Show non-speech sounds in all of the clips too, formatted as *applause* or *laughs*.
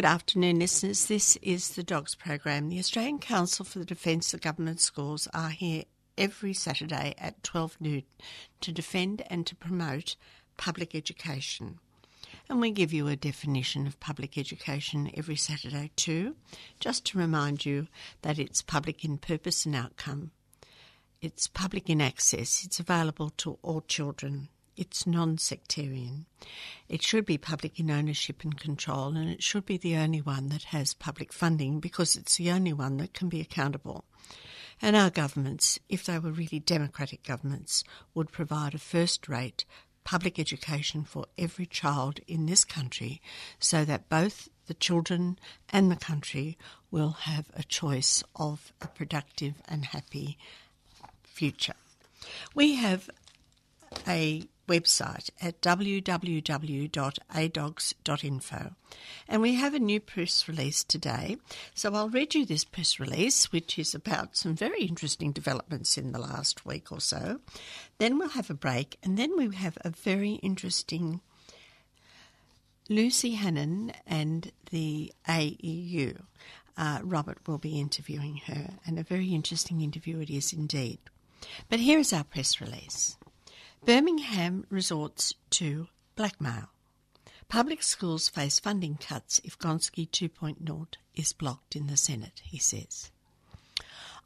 Good afternoon, listeners. This is the Dogs Program. The Australian Council for the Defence of Government Schools are here every Saturday at 12 noon to defend and to promote public education. And we give you a definition of public education every Saturday too, just to remind you that it's public in purpose and outcome. It's public in access. It's available to all children it's non sectarian. It should be public in ownership and control, and it should be the only one that has public funding because it's the only one that can be accountable. And our governments, if they were really democratic governments, would provide a first rate public education for every child in this country so that both the children and the country will have a choice of a productive and happy future. We have a website at www.adogs.info. And we have a new press release today. So I'll read you this press release, which is about some very interesting developments in the last week or so. Then we'll have a break, and then we have a very interesting Lucy Honan and the AEU. Uh, Robert will be interviewing her, and a very interesting interview it is indeed. But here is our press release. Birmingham resorts to blackmail. Public schools face funding cuts if Gonski 2.0 is blocked in the Senate, he says.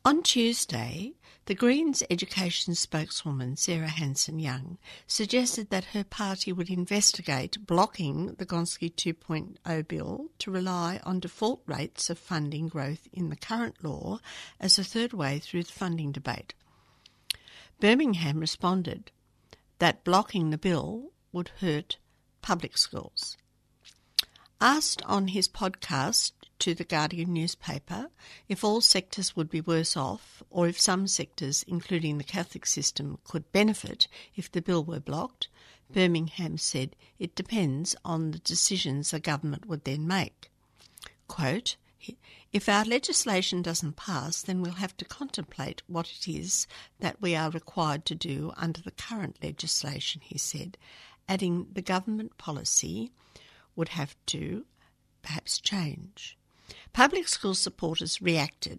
On Tuesday, the Greens education spokeswoman Sarah Hanson Young suggested that her party would investigate blocking the Gonski 2.0 bill to rely on default rates of funding growth in the current law as a third way through the funding debate. Birmingham responded that blocking the bill would hurt public schools. Asked on his podcast to the Guardian newspaper if all sectors would be worse off or if some sectors, including the Catholic system, could benefit if the bill were blocked, Birmingham said it depends on the decisions the government would then make. Quote, if our legislation doesn't pass, then we'll have to contemplate what it is that we are required to do under the current legislation, he said, adding the government policy would have to perhaps change. Public school supporters reacted.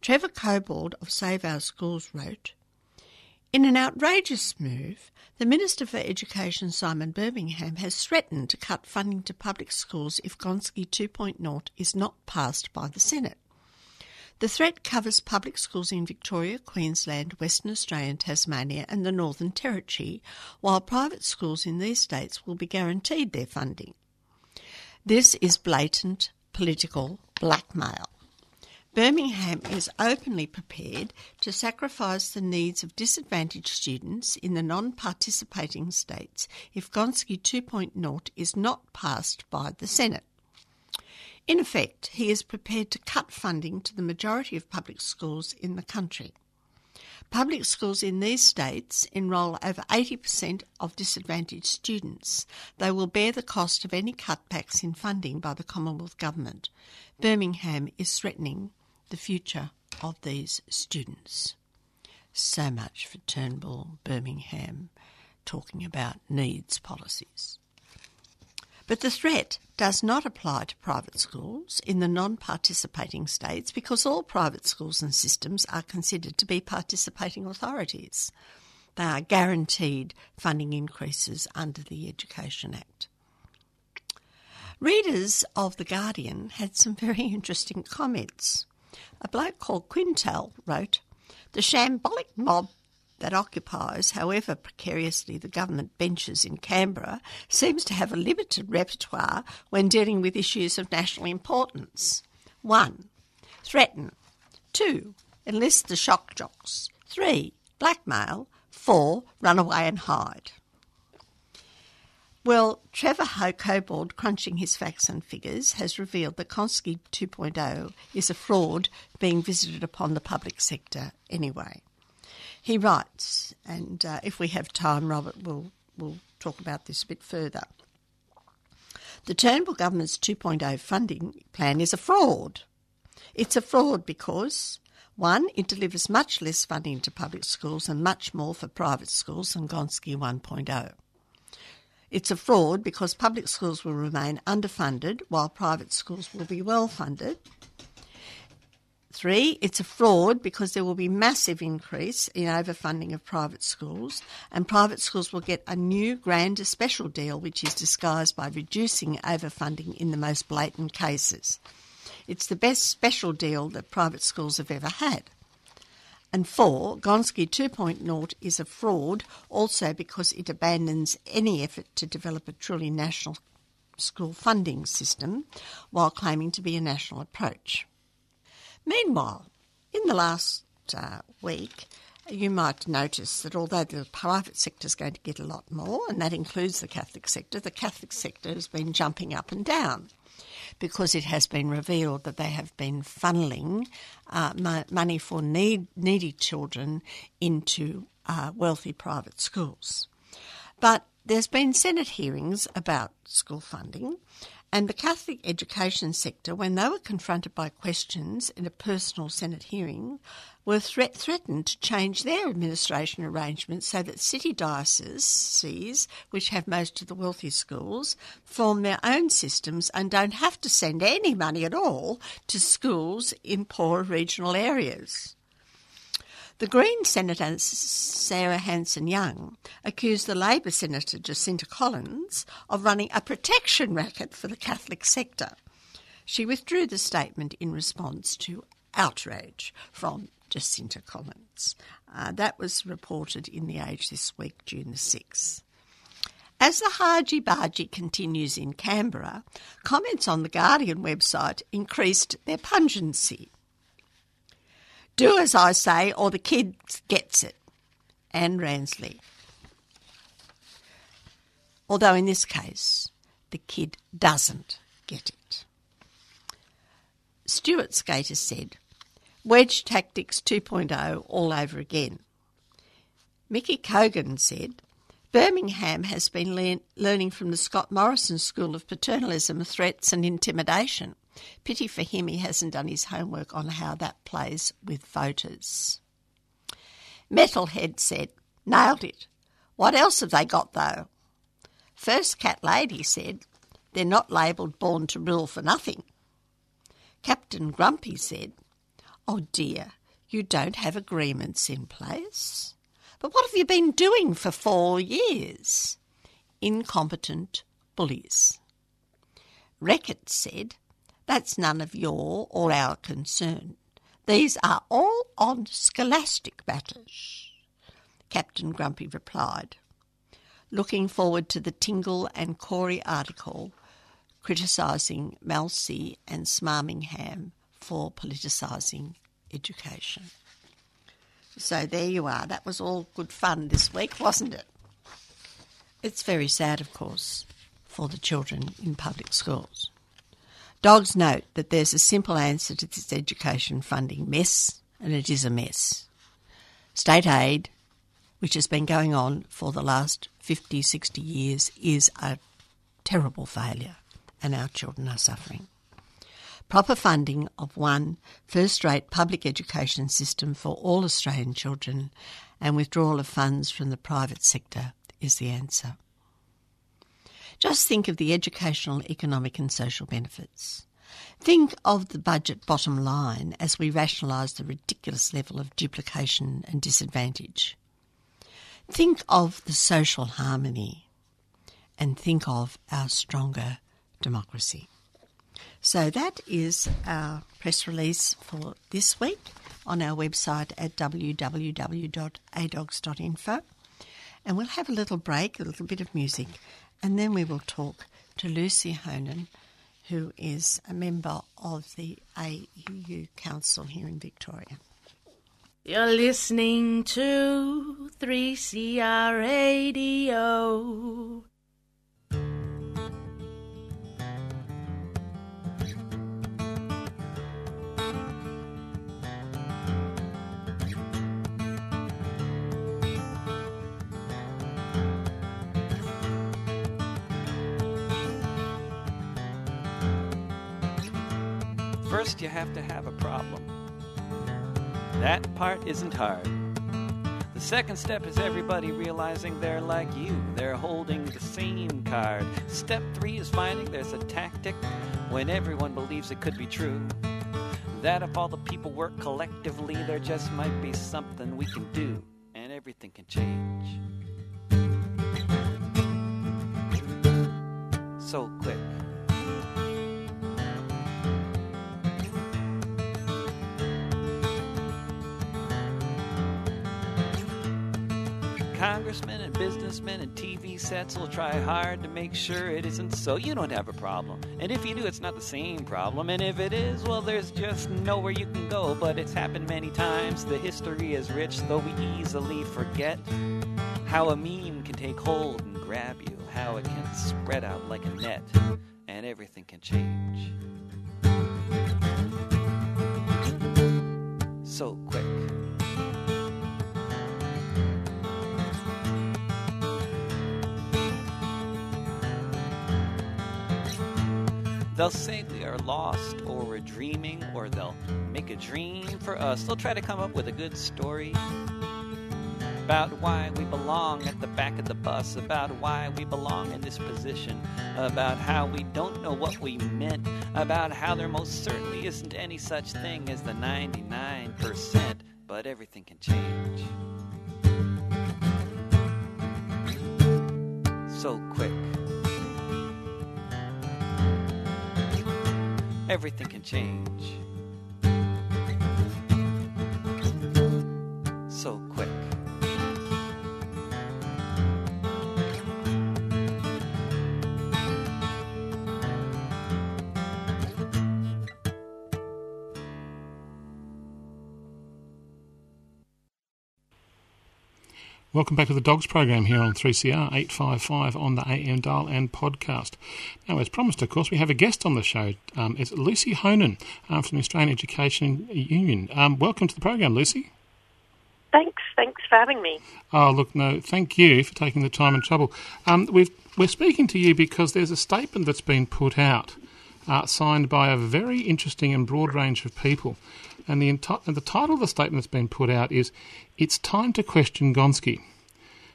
Trevor Cobbold of Save Our Schools wrote, in an outrageous move, the Minister for Education, Simon Birmingham, has threatened to cut funding to public schools if Gonski 2.0 is not passed by the Senate. The threat covers public schools in Victoria, Queensland, Western Australia, and Tasmania, and the Northern Territory, while private schools in these states will be guaranteed their funding. This is blatant political blackmail. Birmingham is openly prepared to sacrifice the needs of disadvantaged students in the non participating states if Gonski 2.0 is not passed by the Senate. In effect, he is prepared to cut funding to the majority of public schools in the country. Public schools in these states enrol over 80% of disadvantaged students. They will bear the cost of any cutbacks in funding by the Commonwealth Government. Birmingham is threatening the future of these students. So much for Turnbull, Birmingham, talking about needs policies. But the threat does not apply to private schools in the non participating states because all private schools and systems are considered to be participating authorities. They are guaranteed funding increases under the Education Act. Readers of The Guardian had some very *laughs* interesting comments. A bloke called Quintal wrote, The shambolic mob that occupies, however precariously, the government benches in Canberra seems to have a limited repertoire when dealing with issues of national importance. 1. Threaten. 2. Enlist the shock jocks. 3. Blackmail. 4. Run away and hide. Well, Trevor Cobbold, crunching his facts and figures, has revealed that Gonski 2.0 is a fraud being visited upon the public sector anyway. He writes, and uh, if we have time, Robert will will talk about this a bit further. The Turnbull government's 2.0 funding plan is a fraud. It's a fraud because one, it delivers much less funding to public schools and much more for private schools than Gonski 1.0. It's a fraud because public schools will remain underfunded while private schools will be well funded. Three, it's a fraud because there will be massive increase in overfunding of private schools and private schools will get a new grander special deal which is disguised by reducing overfunding in the most blatant cases. It's the best special deal that private schools have ever had. And four, Gonski 2.0 is a fraud also because it abandons any effort to develop a truly national school funding system while claiming to be a national approach. Meanwhile, in the last uh, week, you might notice that although the private sector is going to get a lot more, and that includes the Catholic sector, the Catholic sector has been jumping up and down because it has been revealed that they have been funneling uh, money for need, needy children into uh, wealthy private schools. But there's been Senate hearings about school funding, and the Catholic education sector, when they were confronted by questions in a personal Senate hearing, were threat- threatened to change their administration arrangements so that city dioceses, which have most of the wealthy schools, form their own systems and don't have to send any money at all to schools in poor regional areas. The Green Senator Sarah Hanson Young accused the Labor Senator Jacinta Collins of running a protection racket for the Catholic sector. She withdrew the statement in response to outrage from Jacinta Collins. Uh, that was reported in The Age this week, June the 6th. As the Haji Baji continues in Canberra, comments on the Guardian website increased their pungency. Do as I say, or the kid gets it. Anne Ransley. Although in this case, the kid doesn't get it. Stuart Skater said, Wedge Tactics 2.0 all over again. Mickey Cogan said, Birmingham has been le- learning from the Scott Morrison School of paternalism, threats, and intimidation. Pity for him he hasn't done his homework on how that plays with voters. Metalhead said, Nailed it. What else have they got though? First Cat Lady said, They're not labelled born to rule for nothing. Captain Grumpy said, Oh dear, you don't have agreements in place? But what have you been doing for four years? Incompetent bullies. Reckitt said, that's none of your or our concern. These are all on scholastic matters. Captain Grumpy replied, looking forward to the Tingle and Corey article criticising Malsey and Smarmingham for politicising education. So there you are. That was all good fun this week, wasn't it? It's very sad, of course, for the children in public schools. Dogs note that there's a simple answer to this education funding mess, and it is a mess. State aid, which has been going on for the last 50, 60 years, is a terrible failure, and our children are suffering. Proper funding of one first rate public education system for all Australian children and withdrawal of funds from the private sector is the answer. Just think of the educational, economic, and social benefits. Think of the budget bottom line as we rationalise the ridiculous level of duplication and disadvantage. Think of the social harmony and think of our stronger democracy. So that is our press release for this week on our website at www.adogs.info. And we'll have a little break, a little bit of music, and then we will talk to Lucy Honan, who is a member of the AEU Council here in Victoria. You're listening to 3CR Radio. First, you have to have a problem. That part isn't hard. The second step is everybody realizing they're like you. They're holding the same card. Step three is finding there's a tactic when everyone believes it could be true. That if all the people work collectively, there just might be something we can do, and everything can change. So quick. Congressmen and businessmen and TV sets will try hard to make sure it isn't so. You don't have a problem. And if you do, it's not the same problem. And if it is, well, there's just nowhere you can go. But it's happened many times. The history is rich, though we easily forget how a meme can take hold and grab you, how it can spread out like a net, and everything can change. So quick. They'll say we are lost or we're dreaming, or they'll make a dream for us. They'll try to come up with a good story about why we belong at the back of the bus, about why we belong in this position, about how we don't know what we meant, about how there most certainly isn't any such thing as the 99%, but everything can change. So quick. Everything can change. Welcome back to the Dogs program here on 3CR 855 on the AM dial and podcast. Now, as promised, of course, we have a guest on the show. Um, it's Lucy Honan um, from the Australian Education Union. Um, welcome to the program, Lucy. Thanks. Thanks for having me. Oh, look, no, thank you for taking the time and trouble. Um, we are speaking to you because there's a statement that's been put out, uh, signed by a very interesting and broad range of people. And the, enti- the title of the statement that's been put out is It's Time to Question Gonski.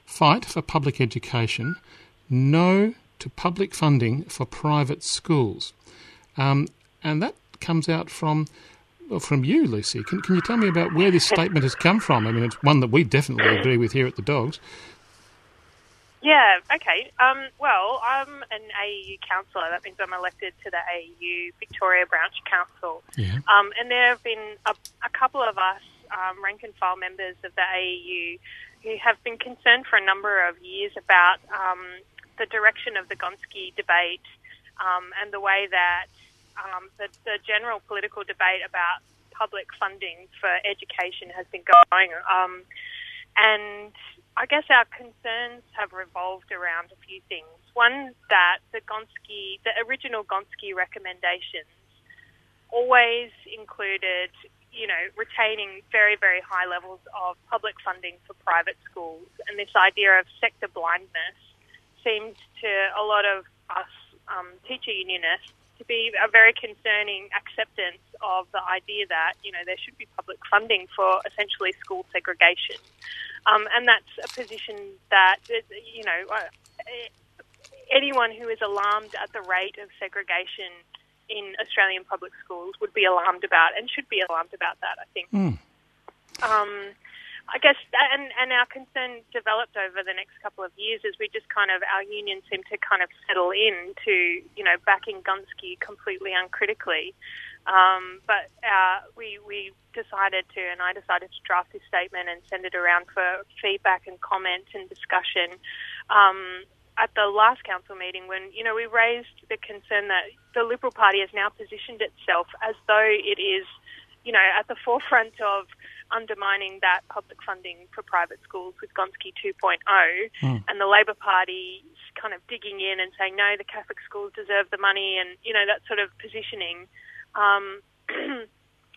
Fight for public education. No to public funding for private schools. Um, and that comes out from well, from you, Lucy. Can, can you tell me about where this statement has come from? I mean, it's one that we definitely agree with here at the Dogs. Yeah, okay. Um, well, I'm an AEU councillor. That means I'm elected to the AEU Victoria Branch Council. Yeah. Um, and there have been a, a couple of us, um, rank and file members of the AEU, who have been concerned for a number of years about um, the direction of the Gonski debate um, and the way that um, the, the general political debate about public funding for education has been going. Um, and I guess our concerns have revolved around a few things. One, that the Gonski, the original Gonski recommendations always included, you know, retaining very, very high levels of public funding for private schools. And this idea of sector blindness seems to a lot of us um, teacher unionists to be a very concerning acceptance of the idea that, you know, there should be public funding for essentially school segregation. Um, and that's a position that, you know, uh, anyone who is alarmed at the rate of segregation in Australian public schools would be alarmed about and should be alarmed about that, I think. Mm. Um, I guess, and, and our concern developed over the next couple of years as we just kind of, our union seemed to kind of settle in to, you know, backing Gonski completely uncritically. Um, but uh, we, we decided to, and I decided to draft this statement and send it around for feedback and comment and discussion. Um, at the last council meeting when, you know, we raised the concern that the Liberal Party has now positioned itself as though it is, you know, at the forefront of undermining that public funding for private schools with Gonski 2.0, mm. and the Labor Party kind of digging in and saying, no, the Catholic schools deserve the money, and, you know, that sort of positioning. Um, *clears throat*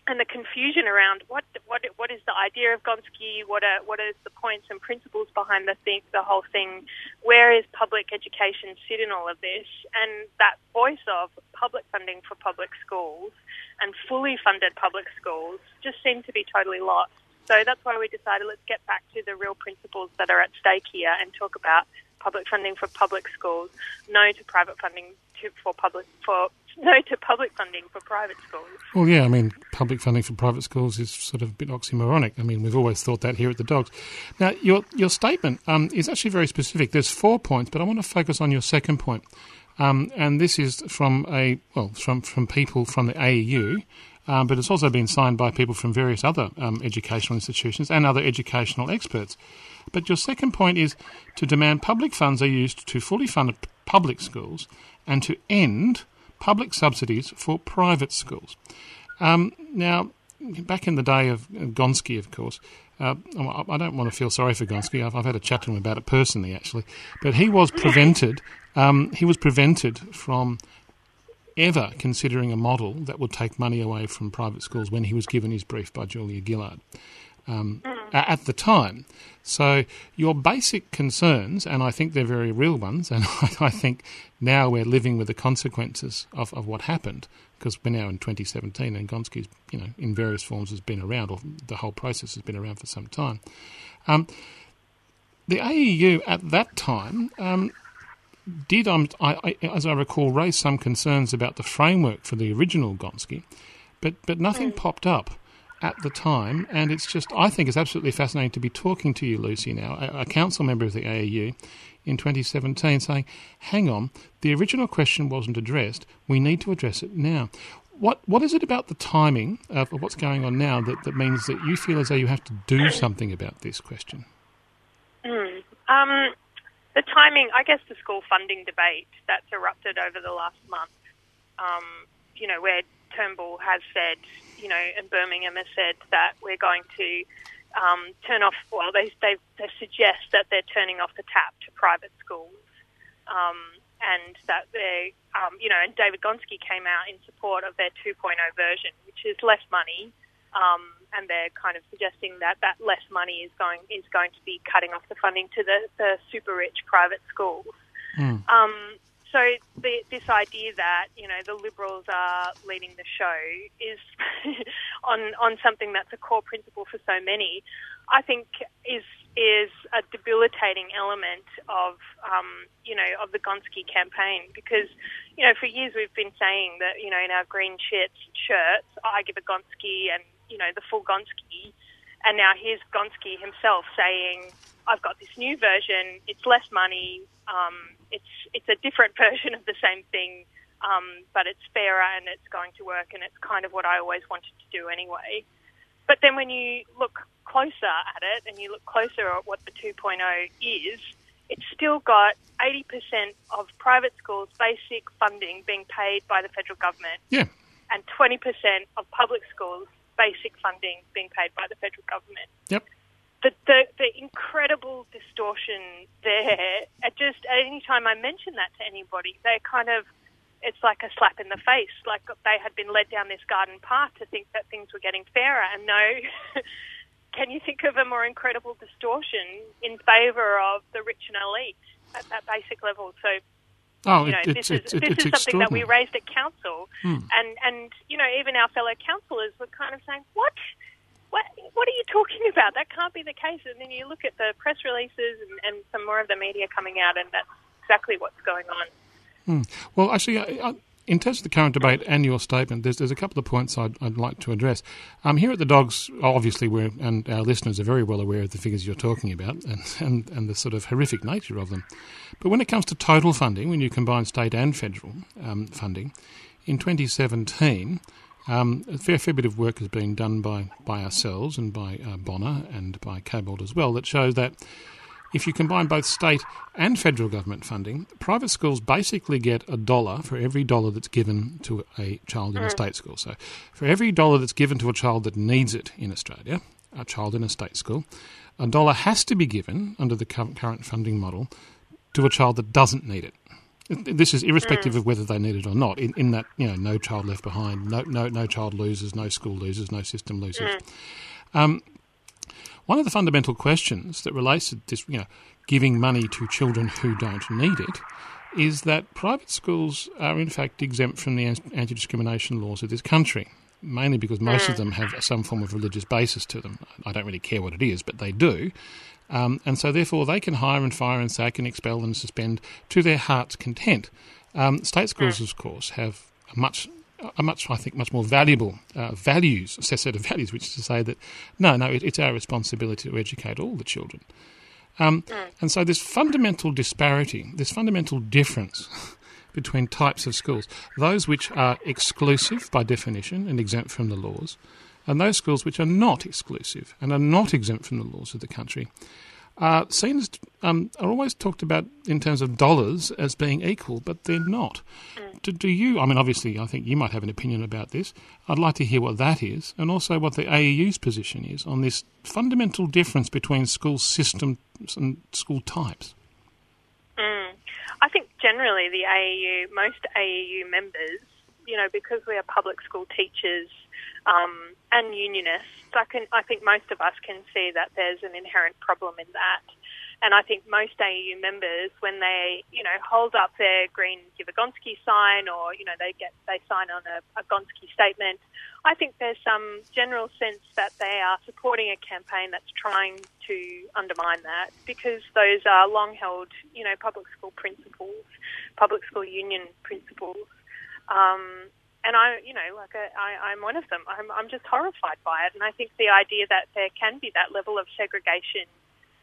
and the confusion around what what what is the idea of Gonski, what are what is the points and principles behind the thing, the whole thing, where is public education sit in all of this, and that voice of public funding for public schools and fully funded public schools just seem to be totally lost. So that's why we decided let's get back to the real principles that are at stake here and talk about public funding for public schools, no to private funding to, for public for *laughs* no to public funding for private schools. Well, yeah, I mean, public funding for private schools is sort of a bit oxymoronic. I mean, we've always thought that here at the Dogs. Now, your your statement um, is actually very specific. There's four points, but I want to focus on your second point, um, and this is from a well, from from people from the AEU. Um, but it's also been signed by people from various other um, educational institutions and other educational experts. But your second point is to demand public funds are used to fully fund public schools and to end public subsidies for private schools. Um, now, back in the day of Gonski, of course, uh, I don't want to feel sorry for Gonski. I've, I've, had a chat to him about it personally, actually, but he was prevented. Um, he was prevented from ever considering a model that would take money away from private schools when he was given his brief by Julia Gillard um, at the time. So your basic concerns, and I think they're very real ones, and *laughs* I think now we're living with the consequences of, of what happened because we're now in 2017 and Gonski's, you know, in various forms has been around, or the whole process has been around for some time. Um, the AEU at that time um, did, um, I, I, as I recall, raise some concerns about the framework for the original Gonski, but, but nothing mm. popped up at the time, and it's just, I think it's absolutely fascinating to be talking to you, Lucy, now, a, a, council member of the AEU in 2017, saying, hang on, the original question wasn't addressed, we need to address it now. What What is it about the timing of what's going on now that, that means that you feel as though you have to do something about this question? Mm. Um, the timing, I guess the school funding debate that's erupted over the last month, um, you know, where Turnbull has said you know, in Birmingham has said that we're going to um, turn off. Well, they, they they suggest that they're turning off the tap to private schools, um, and that they, um, you know, and David Gonski came out in support of their 2.0 version, which is less money. Um, and they're kind of suggesting that that less money is going is going to be cutting off the funding to the, the super rich private schools. Mm. So the, this idea that you know the Liberals are leading the show is *laughs* on on something that's a core principle for so many, I think is is a debilitating element of um, you know of the Gonski campaign because you know for years we've been saying that you know in our green shirts shirts I give a Gonski and you know the full Gonski, and now here's Gonski himself saying I've got this new version. It's less money. Um, it's it's a different *laughs* version of the same thing, um, but it's fairer and it's going to work, and it's kind of what I always wanted to do anyway. But then when you look closer at it and you look closer at what the 2.0 is, it's still got 80% of private schools' basic funding being paid by the federal government. Yeah. And 20% of public schools' basic funding being paid by the federal government. Yep the, the, the incredible distortion there. At just any time I mention that to anybody, they kind of it's like a slap in the face. Like they had been led down this garden path to think that things were getting fairer, and no. *laughs* can you think of a more incredible distortion in favour of the rich and elite at that basic level? So Oh, you know, it, this it's, is, it's, this is something that we raised at council, hmm. and and you know even our fellow councillors were kind of saying, "What? What, what are you talking about? That can't be the case. And then you look at the press releases and, and some more of the media coming out, and that's exactly what's going on. Hmm. Well, actually, I, in terms of the current debate and your statement, there's, there's a couple of points I'd, I'd like to address. Um, here at the Dogs, obviously, we're, and our listeners are very well aware of the figures you're talking about and, and, and the sort of horrific nature of them. But when it comes to total funding, when you combine state and federal um, funding, in 2017, um, a fair, fair bit of work has been done by, by ourselves and by uh, Bonnor and by Cobbold as well that shows that if you combine both state and federal government funding, private schools basically get a dollar for every dollar that's given to a child in a state school. So, for every dollar that's given to a child that needs it in Australia, a child in a state school, a dollar has to be given under the current funding model to a child that doesn't need it. This is irrespective mm. of whether they need it or not. In, in that, you know, no child left behind, no, no, no child loses, no school loses, no system loses. Mm. Um, one of the fundamental questions that relates to this, you know, giving money to children who don't need it, is that private schools are in fact exempt from the anti discrimination laws of this country, mainly because most of mm. them have some form of religious basis to them. I don't really care what it is, but they do. Um, and so, therefore, they can hire and fire and sack and expel and suspend to their heart's content. Um, state schools, of course, have a much a much, I think, much more valuable uh, values, a set of values, which is to say that no, no, it, it's our responsibility to educate all the children. Um, mm. And so, this fundamental disparity, this fundamental difference *laughs* between types of schools, those which are exclusive by definition and exempt from the laws, and those schools which are not exclusive and are not exempt from the laws of the country, are seen as um, are always talked about in terms of dollars as being equal, but they're not. Mm. Do, do, you? I mean, obviously, I think you might have an opinion about this. I'd like to hear what that is, and also what the AEU's position is on this fundamental difference between school systems and school types. Mm. I think generally the AEU, most AEU members, you know, because we are public school teachers um, and unionists, I can I think most of us can see that there's an inherent problem in that. And I think most AEU members, when they, you know, hold up their green Give a Gonski sign or, you know, they get they sign on a, a Gonski statement, I think there's some general sense that they are supporting a campaign that's trying to undermine that because those are long held, you know, public school principles, public school union principles. Um, and I, you know, like a, I, I'm one of them. I'm, I'm just horrified by it, and I think the idea that there can be that level of segregation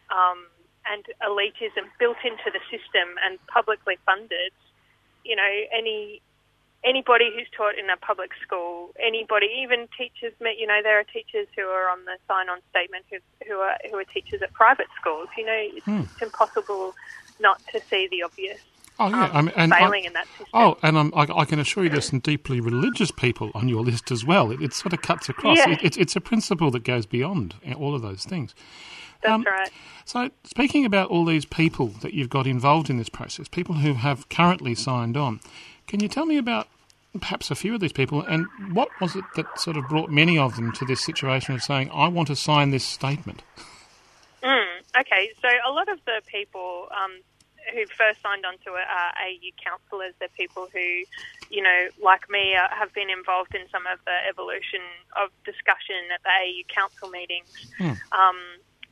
um, and elitism built into the system and publicly funded, you know, any anybody who's taught in a public school, anybody, even teachers, you know, there are teachers who are on the sign-on statement who, who are who are teachers at private schools. You know, it's, hmm. it's impossible not to see the obvious. Oh yeah, um, I mean, and failing I, in that system. Oh, and I, I, can assure you, there's some deeply religious people on your list as well. It, it sort of cuts across. Yeah. It, it's, it's a principle that goes beyond all of those things. That's um, right. So, speaking about all these people that you've got involved in this process, people who have currently signed on, can you tell me about perhaps a few of these people and what was it that sort of brought many of them to this situation of saying, I want to sign this statement? Mm, okay, so a lot of the people um, who first signed on to it are AEU councillors. They're people who, you know, like me, uh, have been involved in some of the evolution of discussion at the AEU council meetings. Mm. Um,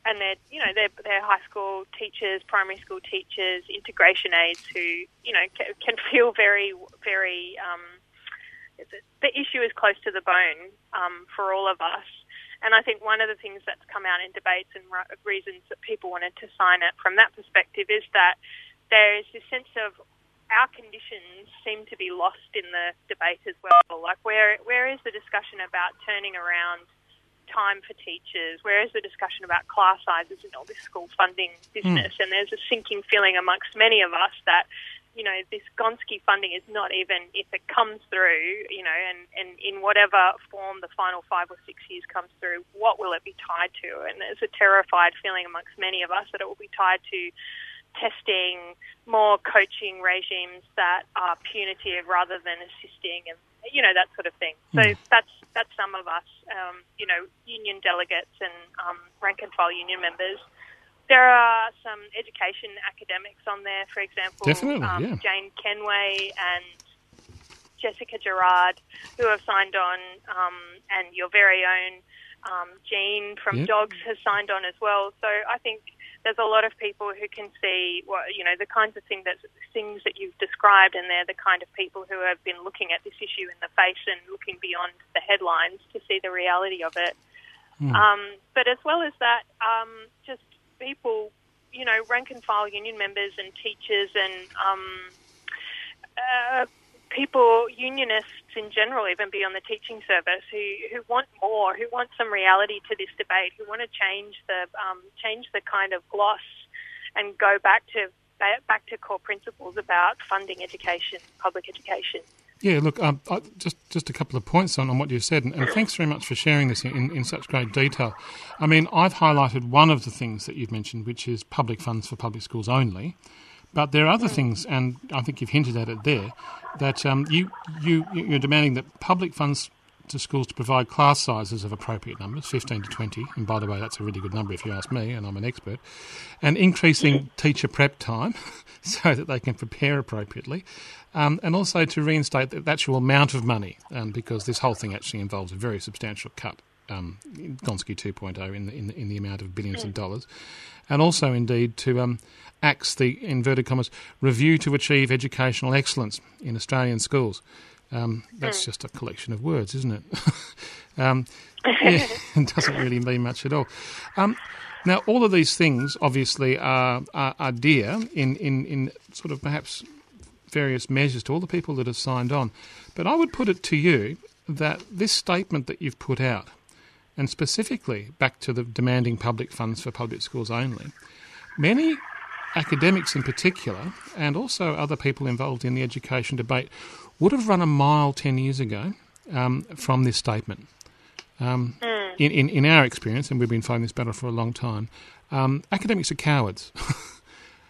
and they're, you know, they're, they're high school teachers, primary school teachers, integration aides who, you know, can, can *laughs* feel very, very. Um, the issue is close to the bone um, for all of us. And I think one of the things that's come out in debates and reasons that people wanted to sign it from that perspective is that there is this sense of our conditions seem to be lost in the debate as well. Like, where where is the discussion about turning around time for teachers? Where is the discussion about class sizes and all this school funding business? Mm. And there's a sinking feeling amongst many of us that you know, this Gonski funding is not even, if it comes through, you know, and, and in whatever form the final five or six years comes through, what will it be tied to? And there's a terrified feeling amongst many of us that it will be tied to testing, more coaching regimes that are punitive rather than assisting, and you know that sort of thing. So mm. that's that's some of us, um, you know, union delegates and um, rank and file union members there are some education academics on there, for example. Definitely, um, yeah. Jane Kenway and Jessica Gerrard, who have signed on, um, and your very own um, Jean from yep. Dogs has signed on as well. So I think there's a lot of people who can see what you know the kinds of thing that things that you've described, and they're the kind of people who have been looking at this issue in the face and looking beyond the headlines to see the reality of it. Mm. Um, but as well as that, um, just people, you know, rank and file union members and teachers and um, uh, people, unionists in general, even beyond the teaching service, who, who want more, who want some reality to this debate, who want to change the um, change the kind of gloss and go back to back to core principles about funding education, public education. Yeah, look, um, I, just just a couple of points on, on what you said, and, and thanks very much for sharing this in, in such great detail. I mean, I've highlighted one of the things that you've mentioned, which is public funds for public schools only. But there are other things, and I think you've hinted at it there, that um, you, you, you're demanding that public funds to schools to provide class sizes of appropriate numbers, 15 to 20, and by the way, that's a really good number if you ask me, and I'm an expert, and increasing teacher prep time *laughs* so that they can prepare appropriately, um, and also to reinstate the actual amount of money, um, because this whole thing actually involves a very substantial cut, um, Gonski 2.0, in the, in, the, in the amount of billions of dollars, and also indeed to um, ACT's, the inverted commas, review to achieve educational excellence in Australian schools. Um, that's mm. just a collection of words, isn't it? *laughs* um, *laughs* yeah, it doesn't really mean much at all. Um, now, all of these things obviously are, are, are, dear in, in, in sort of perhaps various measures to all the people that have signed on. But I would put it to you that this statement that you've put out, and specifically back to the demanding public funds for public schools only, many academics in particular, and also other people involved in the education debate, would have run a mile 10 years ago um, from this statement. Um, mm. in, in, in, our experience, and we've been fighting this battle for a long time, um, academics are cowards. *laughs*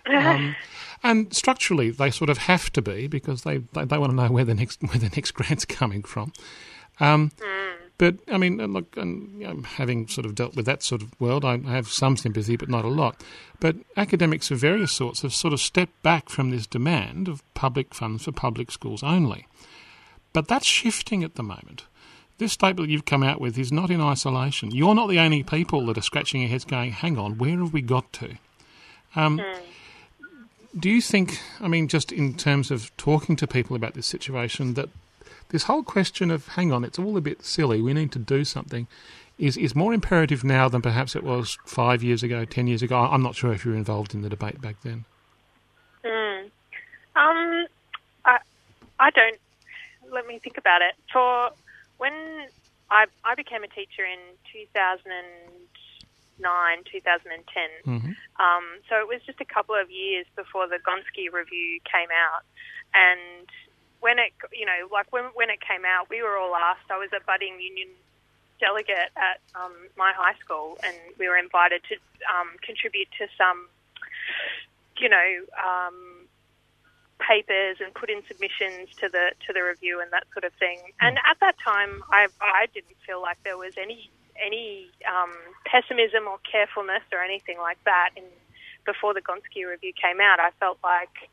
Um, *laughs* and structurally, they sort of have to be because they, they, they, want to know where the next where the next grant's coming from. Mm. But I mean, look, and, you know, having sort of dealt with that sort of world, I have some sympathy, but not a lot. But academics of various sorts have sort of stepped back from this demand of public funds for public schools only. But that's shifting at the moment. This statement you've come out with is not in isolation. You're not the only people that are scratching your heads going, hang on, where have we got to? Um, mm. Do you think, I mean, just in terms of talking to people about this situation, that this whole question of hang on, it's all a bit silly. We need to do something. Is is more imperative now than perhaps it was five years ago, ten years ago. I'm not sure if you were involved in the debate back then. Mm. Um, I I don't. Let me think about it. For when I I became a teacher in 2009, 2010. Mm-hmm. Um, so it was just a couple of years before the Gonski review came out, and when it, you know, like when when it came out, we were all asked. I was a budding union delegate at um, my high school, and we were invited to um, contribute to some, you know, um, papers and put in submissions to the to the review and that sort of thing. And at that time, I I didn't feel like there was any any um, pessimism or carefulness or anything like that. And before the Gonski review came out, I felt like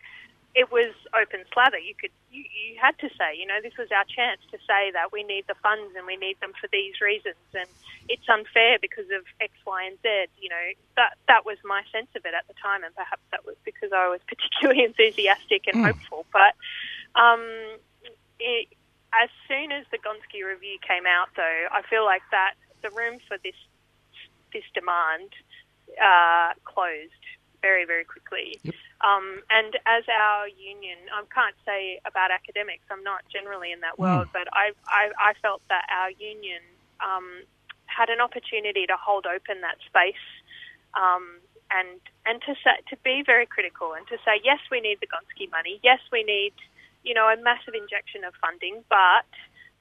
it was open slather. You could you, you had to say, you know, this was our chance to say that we need the funds and we need them for these reasons, and it's unfair because of X, Y, and Z. You know, that that was my sense of it at the time, and perhaps that was because I was *laughs* particularly enthusiastic and mm. hopeful. But um, it, as soon as the Gonski review came out, though, I feel like that the room for this this demand uh, closed very, very quickly. Yep. Um, and as our union, I can't say about academics, I'm not generally in that world, mm. but I, I, I, felt that our union um, had an opportunity to hold open that space um, and, and to, say, to be very critical and to say, yes, we need the Gonski money. Yes, we need, you know, a massive injection of funding, but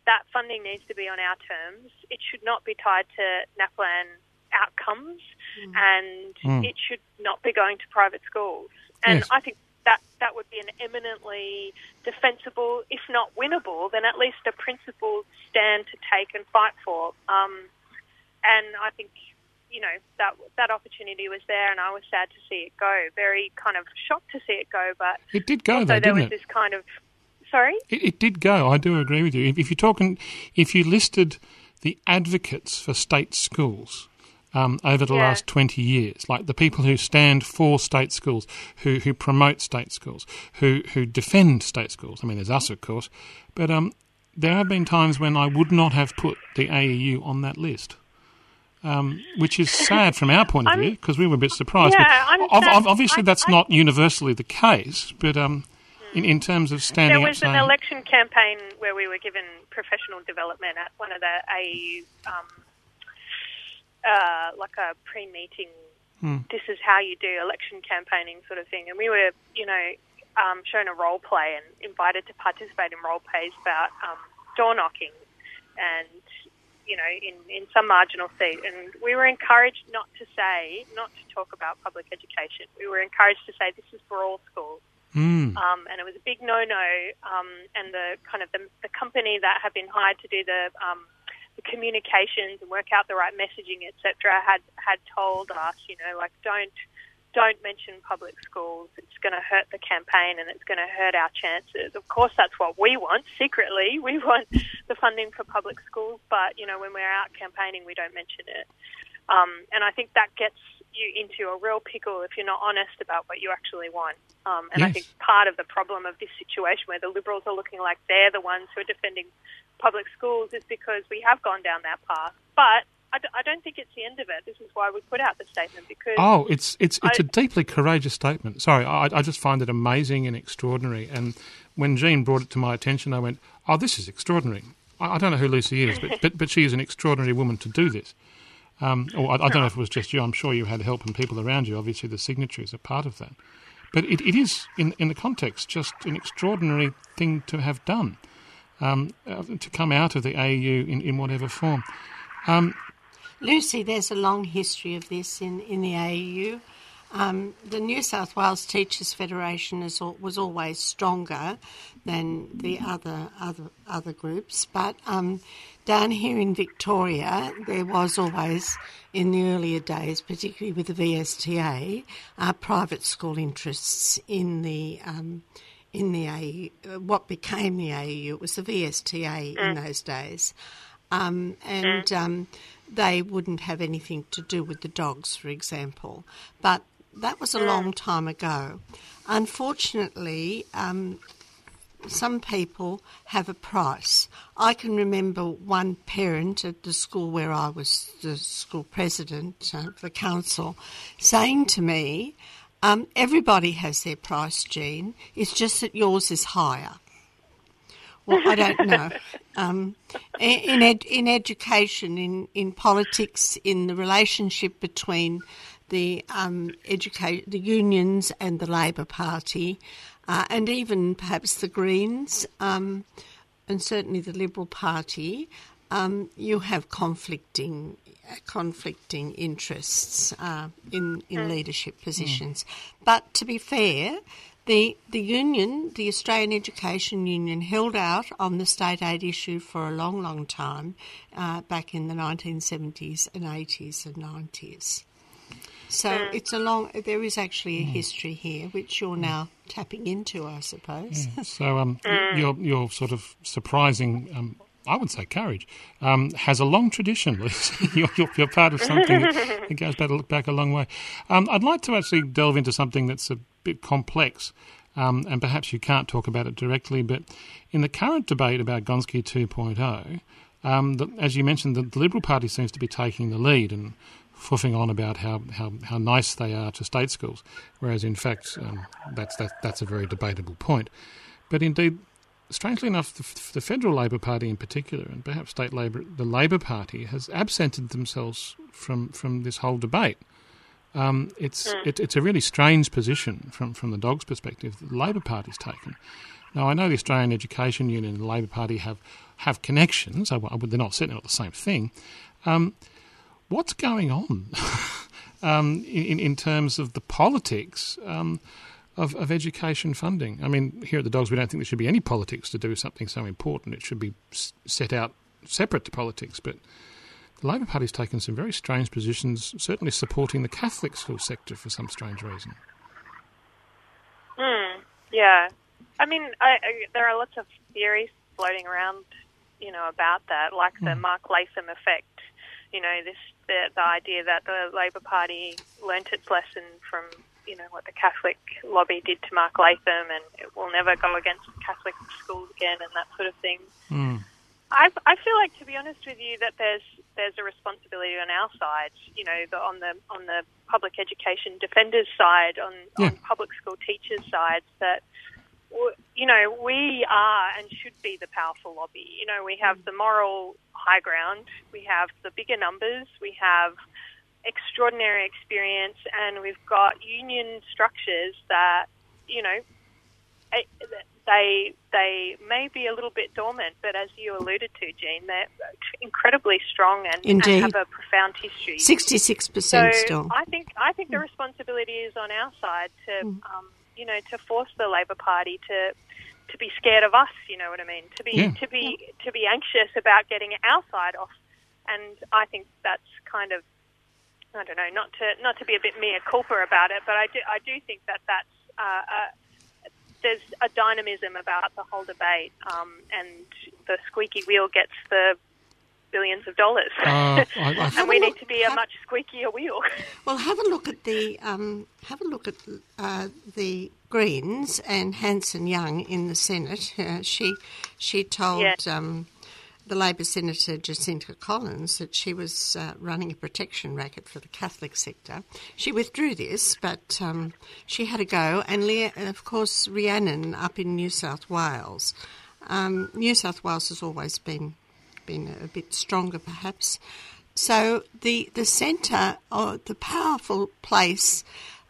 that funding needs to be on our terms. It should not be tied to NAPLAN outcomes mm. and mm. it should not be going to private schools. And yes. I think that that would be an eminently defensible, if not winnable, then at least a principled stand to take and fight for. Um, and I think you know that that opportunity was there, and I was sad to see it go. Very kind of shocked to see it go, but it did go. Though, there was it? this kind of sorry. It, it, did go. I do agree with you. If, if you're talking, if you listed the advocates for state schools um, over the Yeah. last 20 years. Like the people who stand for state schools, who, who promote state schools, who, who defend state schools. I mean, there's us, of course. But um, there have been times when I would not have put the AEU on that list. Um, which is sad from our point of *laughs* view because we were a bit surprised. Yeah, I'm sad. obviously, I- that's I- not universally the case. But um, in, in terms of standing There was an saying, election campaign where we were given professional development at one of the AEU, um, uh, like a pre-meeting. This is how you do election campaigning, sort of thing. And we were, you know, um, shown a role play and invited to participate in role plays about um, door knocking, and you know, in in some marginal seat. And we were encouraged not to say, not to talk about public education. We were encouraged to say this is for all schools mm, um, and it was a big no-no. Um, and the kind of the, the company that had been hired to do the, um, the communications and work out the right messaging, etc., had had told us, you know, like don't don't mention public schools. It's going to hurt the campaign and it's going to hurt our chances. Of course, that's what we want. Secretly, we *laughs* want the funding for public schools, but you know, when we're out campaigning, we don't mention it. Um, and I think that gets you into a real pickle if you're not honest about what you actually want. Um, and I think part of the problem of this situation where the Liberals are looking like they're the ones who are defending public schools is because we have gone down that path. But I, d- I don't think it's the end of it. This is why we put out the statement because Oh, it's it's it's I- a deeply courageous statement. Sorry, I, I just find it amazing and extraordinary. And when Jean brought it to my attention, I went, "Oh, this is extraordinary." I, I don't know who Lucy is, but, *laughs* but but she is an extraordinary woman to do this. Um, or I, I don't know if it was just you. I'm sure you had help and people around you. Obviously, the signatories are part of that. But it, it is, in, in the context, just an extraordinary thing to have done, um, uh, to come out of the AEU in, in whatever form. Lucy, there's a long history of this in, in the AEU. Um, the New South Wales Teachers Federation is, was always stronger than the other other other groups, but um, down here in Victoria, there was always, in the earlier days, particularly with the VSTA, uh, private school interests in the um, in the AEU, uh, what became the AEU. It was the VSTA in those days um, and um, they wouldn't have anything to do with the dogs, for example. But that was a long time ago. Unfortunately, um, some people have a price. I can remember one parent at the school where I was the school president of the council saying to me, um, Everybody has their price, Jean. It's just that yours is higher. Well, I don't know. *laughs* Um, in ed- in education, in, in politics, in the relationship between the um, educate the unions and the Labor Party, uh, and even perhaps the Greens, um, and certainly the Liberal Party, um, you have conflicting uh, conflicting interests uh, in in leadership positions. But to be fair, the the union, the Australian Education Union, held out on the state aid issue for a long, long time, uh, back in the 1970s and 80s and 90s. So it's a long. There is actually a history here, which you're now tapping into, I suppose. *laughs* So um, your your sort of surprising, um, I would say, courage um, has a long tradition. *laughs* You're, you're, you're part of something that *laughs* goes back, back a long way. Um, I'd like to actually delve into something that's a bit complex, um, and perhaps you can't talk about it directly, but in the current debate about Gonski 2.0, um, the, as you mentioned, the, the Liberal Party seems to be taking the lead and foofing on about how, how, how nice they are to state schools, whereas in fact um, that's that, that's a very debatable point. But indeed, strangely enough, the, the federal Labor Party in particular, and perhaps state Labor, the Labor Party has absented themselves from, from this whole debate. Um, it's it, it's a really strange position from, from the dogs' perspective that the Labor Party's taken. Now, I know the Australian Education Union and the Labor Party have, have connections. I, I, they're not certainly not the same thing. Um, what's going on *laughs* um, in, in terms of the politics um, of, of education funding? I mean, here at the Dogs, we don't think there should be any politics to do something so important. It should be set out separate to politics. But the Labor Party's taken some very strange positions, certainly supporting the Catholic school sector for some strange reason. Mm, yeah. I mean, I, I, there are lots of theories floating around, you know, about that, like the Mark Latham effect. You know, this the the idea that the Labor Party learnt its lesson from you know what the Catholic lobby did to Mark Latham, and it will never go against Catholic schools again, and that sort of thing. Mm. I, I feel like, to be honest with you, that there's there's a responsibility on our side. You know, the, on the on the public education defenders side, on, Yeah. on public school teachers' sides, that you know we are and should be the powerful lobby. You know, we have mm. the moral high ground, we have the bigger numbers, we have extraordinary experience, and we've got union structures that you know they they may be a little bit dormant, but as you alluded to, Jean, they're incredibly strong and, and Indeed. have a profound history. Sixty-six so percent still. I think I think the mm. responsibility is on our side to mm. um, you know to force the Labor Party to to be scared of us. You know what I mean? To be Yeah. to be to be anxious about getting our side off. And I think that's kind of I don't know, not to not to be a bit mea culpa about it, but I do I do think that that's uh, uh, there's a dynamism about the whole debate, um, and the squeaky wheel gets the billions of dollars, Uh, *laughs* I, and we a need to be a have- much squeakier wheel. *laughs* Well, have a look at the um, have a look at uh, the Greens and Hanson Young in the Senate. Uh, she she told Yes. um, the Labor Senator Jacinta Collins that she was uh, running a protection racket for the Catholic sector. She withdrew this, but um, she had a go, and of course Rhiannon up in New South Wales. Um, New South Wales has always been been a bit stronger, perhaps. So the the centre, or the powerful place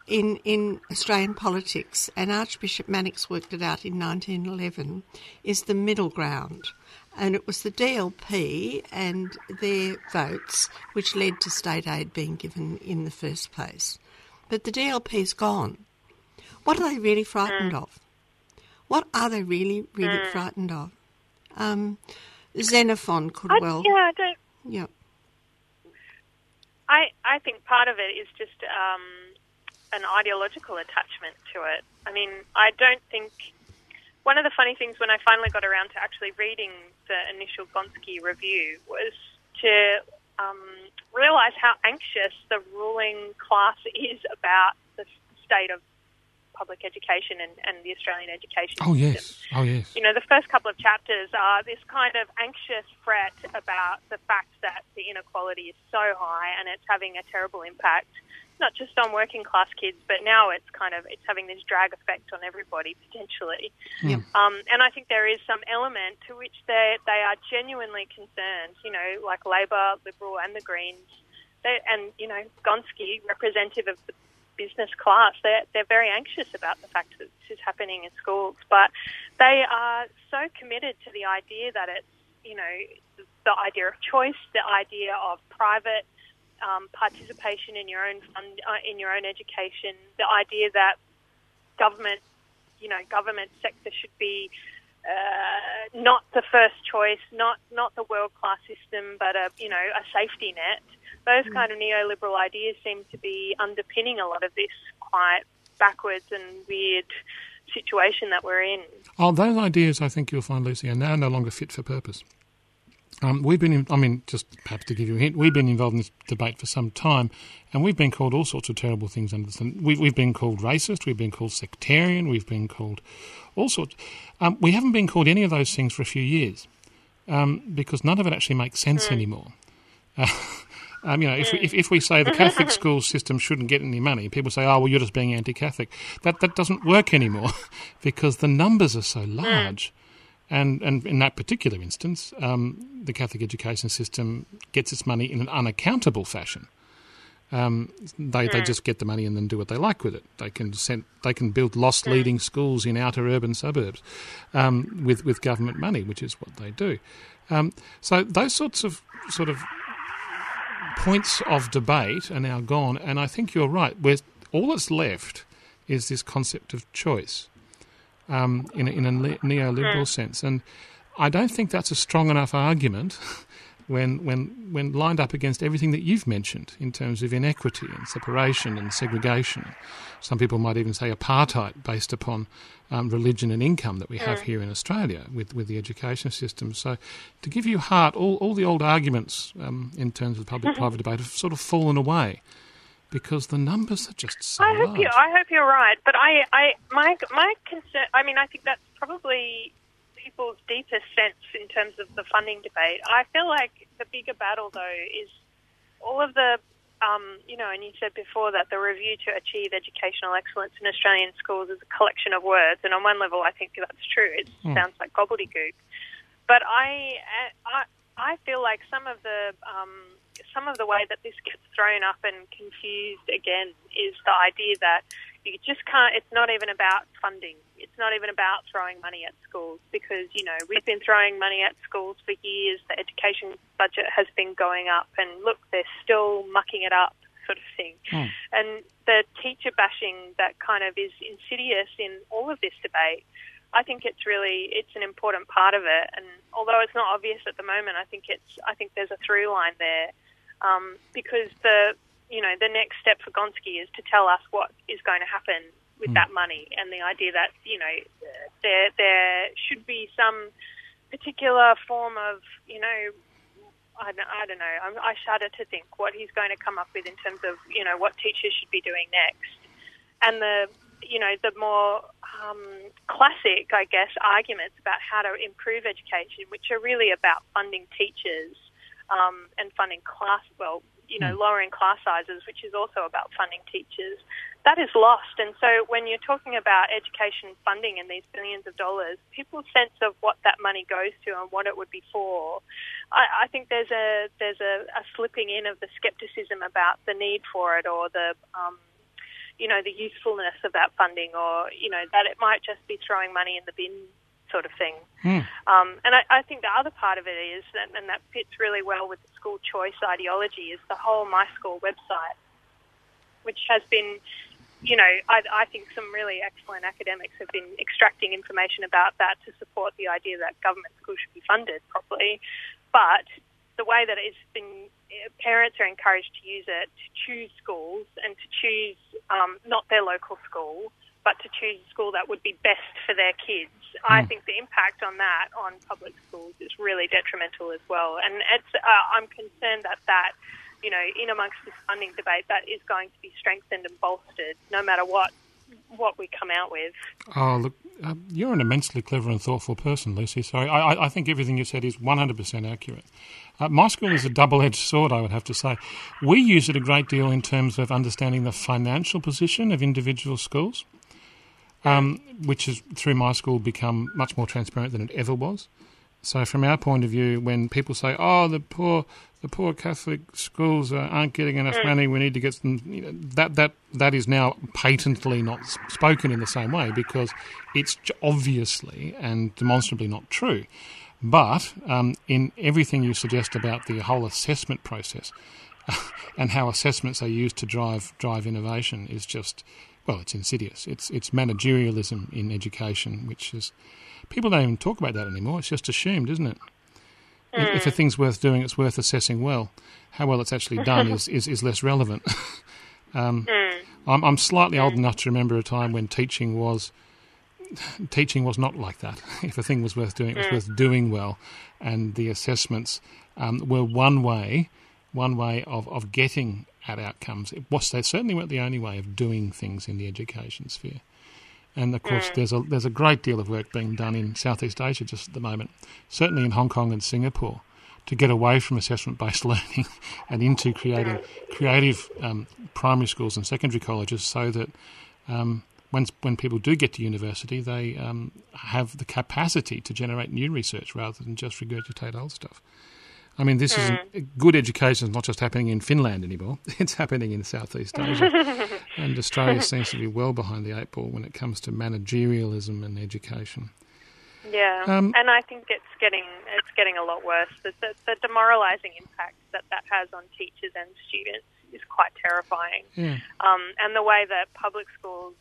in in Australian politics, and Archbishop Mannix worked it out in 1911, is the middle ground. And it was the DLP and their votes which led to state aid being given in the first place. But the DLP's gone. What are they really frightened of? What are they really, really frightened of? Um, Xenophon could I, well, yeah, I don't. yeah. I I think part of it is just um, an ideological attachment to it. I mean, I don't think. One of the funny things when I finally got around to actually reading the initial Gonski review was to um, realize how anxious the ruling class is about the state of public education and, and the Australian education oh system yes, oh yes. you know, the first couple of chapters are this kind of anxious fret about the fact that the inequality is so high and it's having a terrible impact, not just on working class kids, but now it's kind of it's having this drag effect on everybody potentially. Yep. Um, and I think there is some element to which they they are genuinely concerned. You know, like Labor, Liberal, and the Greens, they, and you know, Gonski, representative of the business class, they're, they're very anxious about the fact that this is happening in schools, but they are so committed to the idea that it's, you know, the idea of choice, the idea of private um, participation in your own fund, uh, in your own education, the idea that government, you know, government sector should be uh, not the first choice, not not the world class system, but a you know a safety net. Those kind of neoliberal ideas seem to be underpinning a lot of this quite backwards and weird situation that we're in. Oh, those ideas, I think you'll find, Lucy, are now no longer fit for purpose. Um, we've been, in, I mean, just perhaps to give you a hint, we've been involved in this debate for some time, and we've been called all sorts of terrible things under the sun. We've, we've been called racist, we've been called sectarian, we've been called all sorts. Um, we haven't been called any of those things for a few years um, because none of it actually makes sense anymore. Uh, *laughs* um, you know, if, if, if we say the Catholic *laughs* school system shouldn't get any money, people say, "Oh, well, you're just being anti-Catholic." That that doesn't work anymore *laughs* because the numbers are so large, and and in that particular instance, um, the Catholic education system gets its money in an unaccountable fashion. Um, they they just get the money and then do what they like with it. They can send, they can build lost leading schools in outer urban suburbs um, with with government money, which is what they do. Um, so those sorts of sort of points of debate are now gone, and I think you're right. Where all that's left is this concept of choice um, in a, in a neoliberal sense, and I don't think that's a strong enough argument *laughs* when, when, when lined up against everything that you've mentioned in terms of inequity and separation and segregation. Some people might even say apartheid based upon um, religion and income that we have here in Australia with, with the education system. So, to give you heart, all, all the old arguments um, in terms of public private debate have sort of fallen away because the numbers are just so I hope large. you. I hope you're right, but I, I, my, my concern. I mean, I think that's probably people's deepest sense in terms of the funding debate. I feel like the bigger battle, though, is all of the, um, you know, and you said before that the review to achieve educational excellence in Australian schools is a collection of words, and on one level, I think that's true. It sounds like gobbledygook, but I, I, I feel like some of the um, some of the way that this gets thrown up and confused again is the idea that you just can't. It's not even about funding. It's not even about throwing money at schools because you know we've been throwing money at schools for years. The education budget has been going up, and look, they're still mucking it up, sort of thing. And the teacher bashing that kind of is insidious in all of this debate. I think it's really it's an important part of it, and although it's not obvious at the moment, I think it's I think there's a through line there um, because the you know the next step for Gonski is to tell us what is going to happen with that money, and the idea that you know there there should be some particular form of you know I don't, I don't know. I'm, I shudder to think what he's going to come up with in terms of you know what teachers should be doing next, and the you know the more um, classic, I guess, arguments about how to improve education, which are really about funding teachers um, and funding class, well, you know, lowering class sizes, which is also about funding teachers. That is lost, and so when you're talking about education funding and these billions of dollars, people's sense of what that money goes to and what it would be for, I, I think there's a there's a, a slipping in of the skepticism about the need for it or the um, you know, the usefulness of that funding or, you know, that it might just be throwing money in the bin sort of thing. Um, and I, I think the other part of it is, that, and that fits really well with the school choice ideology, is the whole My School website, which has been, you know, I, I think some really excellent academics have been extracting information about that to support the idea that government schools should be funded properly. But the way that it's been, parents are encouraged to use it to choose schools and to choose um, not their local school, but to choose a school that would be best for their kids. I think the impact on that on public schools is really detrimental as well. And it's, uh, I'm concerned that that, you know, in amongst this funding debate, that is going to be strengthened and bolstered no matter what what we come out with. Oh, look, uh, you're an immensely clever and thoughtful person, Lucy. So I, I, I think everything you said is 100% accurate. Uh, my school is a double edged sword, I would have to say. We use it a great deal in terms of understanding the financial position of individual schools, um, which has, through my school, become much more transparent than it ever was. So, from our point of view, when people say, "Oh, the poor, the poor Catholic schools uh, aren't getting enough money. We need to get them," you know, that that that is now patently not spoken in the same way because it's obviously and demonstrably not true. But um, in everything you suggest about the whole assessment process *laughs* and how assessments are used to drive drive innovation is just well, it's insidious. It's it's managerialism in education, which is people don't even talk about that anymore. It's just assumed, isn't it? If, if a thing's worth doing, it's worth assessing well. How well it's actually done is, is, is less relevant. *laughs* um, I'm, I'm slightly old enough to remember a time when teaching was *sighs* teaching was not like that. *laughs* If a thing was worth doing, it was worth doing well, and the assessments um, were one way, one way of, of getting at outcomes. It was they certainly weren't the only way of doing things in the education sphere. And of course, there's a there's a great deal of work being done in Southeast Asia just at the moment, certainly in Hong Kong and Singapore, to get away from assessment-based *laughs* learning and into creating creative um, primary schools and secondary colleges, so that um, when when people do get to university, they um, have the capacity to generate new research rather than just regurgitate old stuff. I mean, this is good education is not just happening in Finland anymore; *laughs* it's happening in Southeast Asia, *laughs* and Australia seems to be well behind the eight ball when it comes to managerialism and education. Yeah, Um, and I think it's getting it's getting a lot worse. The, the, the demoralising impact that that has on teachers and students is quite terrifying. Yeah. Um, and the way that public schools